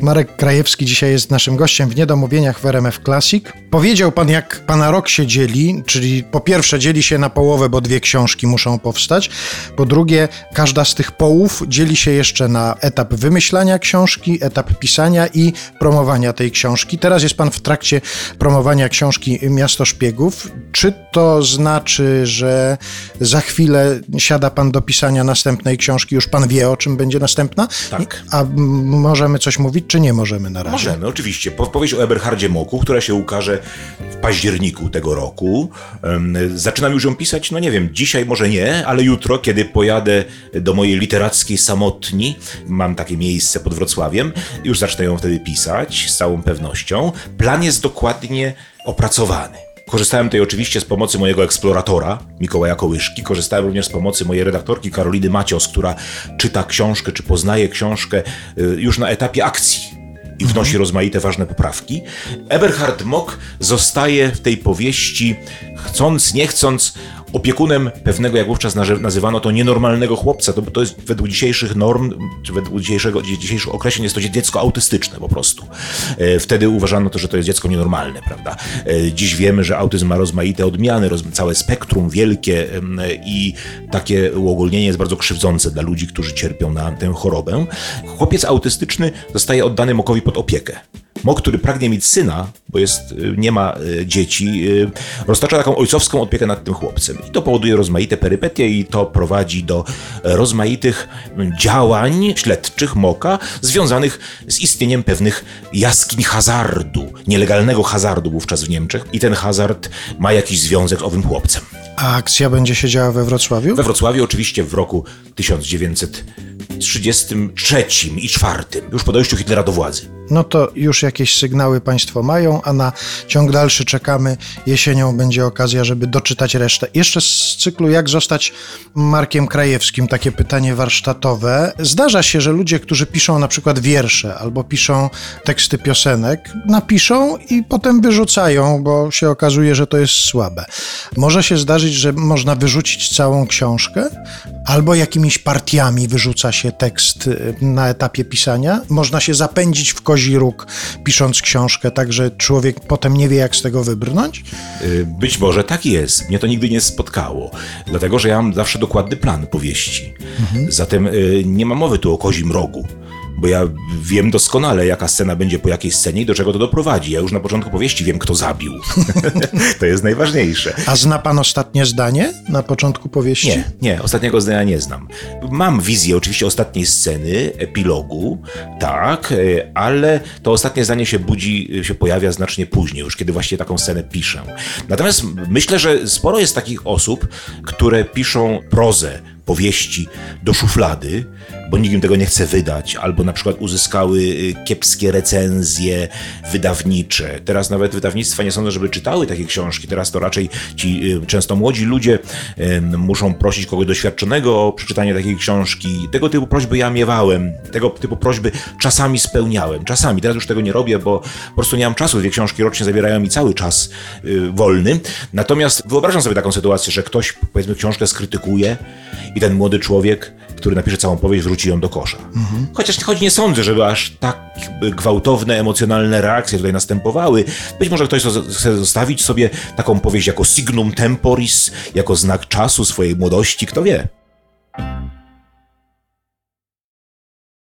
Marek Krajewski dzisiaj jest naszym gościem w Niedomówieniach w RMF Classic. Powiedział pan, jak pana rok się dzieli, czyli po pierwsze dzieli się na połowę, bo dwie książki muszą powstać. Po drugie, każda z tych połów dzieli się jeszcze na etap wymyślania książki, etap pisania i promowania tej książki. Teraz jest pan w trakcie promowania książki Miasto Szpiegów. Czy to znaczy, że za chwilę siada pan do pisania następnej książki? Już pan wie, o czym będzie następna? Tak. A możemy coś mówić, czy nie możemy na razie? Możemy, oczywiście. Po- Powieść o Eberhardzie Moku, która się ukaże w październiku tego roku. Zaczynam już ją pisać, no nie wiem, dzisiaj może nie, ale jutro, kiedy pojadę do mojej literackiej samotni, mam takie miejsce pod Wrocławiem, już zacznę ją wtedy pisać z całą pewnością. Plan jest dokładnie opracowany. Korzystałem tutaj oczywiście z pomocy mojego eksploratora, Mikołaja Kołyszki. Korzystałem również z pomocy mojej redaktorki Karoliny Macios, która czyta książkę, czy poznaje książkę y, już na etapie akcji i wnosi rozmaite ważne poprawki. Eberhard Mock zostaje w tej powieści, chcąc, nie chcąc, opiekunem pewnego, jak wówczas nazywano to, nienormalnego chłopca. To, to jest według dzisiejszych norm, czy według dzisiejszego, dzisiejszych określeń jest to dziecko autystyczne po prostu. E, Wtedy uważano to, że to jest dziecko nienormalne, prawda? E, Dziś wiemy, że autyzm ma rozmaite odmiany, całe spektrum wielkie i takie uogólnienie jest bardzo krzywdzące dla ludzi, którzy cierpią na tę chorobę. Chłopiec autystyczny zostaje oddany Mokowi pod opiekę. Mok, który pragnie mieć syna, bo jest, y, nie ma y, dzieci, y, roztacza taką ojcowską opiekę nad tym chłopcem. I to powoduje rozmaite perypetie i to prowadzi do e, rozmaitych działań śledczych Moka związanych z istnieniem pewnych jaskiń hazardu, nielegalnego hazardu wówczas w Niemczech. I ten hazard ma jakiś związek z owym chłopcem. A akcja będzie się działa we Wrocławiu? We Wrocławiu oczywiście w roku 1933 i 4, już po dojściu Hitlera do władzy. No to już jakieś sygnały Państwo mają, a na ciąg dalszy czekamy. Jesienią będzie okazja, żeby doczytać resztę. Jeszcze z cyklu Jak zostać Markiem Krajewskim, takie pytanie warsztatowe. Zdarza się, że ludzie, którzy piszą na przykład wiersze albo piszą teksty piosenek, napiszą i potem wyrzucają, bo się okazuje, że to jest słabe. Może się zdarzyć, że można wyrzucić całą książkę, albo jakimiś partiami wyrzuca się tekst y, na etapie pisania. Można się zapędzić w kozi róg, pisząc książkę, tak że człowiek potem nie wie, jak z tego wybrnąć. Y, Być może tak jest. Mnie to nigdy nie spotkało. Dlatego, że ja mam zawsze dokładny plan powieści. Zatem y, nie ma mowy tu o kozim rogu. Bo ja wiem doskonale, jaka scena będzie po jakiej scenie i do czego to doprowadzi. Ja już na początku powieści wiem, kto zabił. to jest najważniejsze. A zna pan ostatnie zdanie na początku powieści? Nie, nie, ostatniego zdania nie znam. Mam wizję oczywiście ostatniej sceny, epilogu, tak, e, ale to ostatnie zdanie się budzi, się pojawia znacznie później, już kiedy właśnie taką scenę piszę. Natomiast myślę, że sporo jest takich osób, które piszą prozę, powieści do szuflady, bo nikt im tego nie chce wydać, albo na przykład uzyskały y, kiepskie recenzje wydawnicze. Teraz nawet wydawnictwa nie sądzę, żeby czytały takie książki. Teraz to raczej ci y, często młodzi ludzie muszą prosić kogoś doświadczonego o przeczytanie takiej książki. Tego typu prośby ja miewałem, tego typu prośby czasami spełniałem. Czasami, teraz już tego nie robię, bo po prostu nie mam czasu. Dwie książki rocznie zabierają mi cały czas y, wolny. Natomiast wyobrażam sobie taką sytuację, że ktoś powiedzmy książkę skrytykuje i ten młody człowiek, który napisze całą powieść, wrzuci ją do kosza. Chociaż choć nie sądzę, żeby aż tak gwałtowne, emocjonalne reakcje tutaj następowały. Być może ktoś chce zostawić sobie taką powieść jako signum temporis, jako znak czasu swojej młodości, kto wie.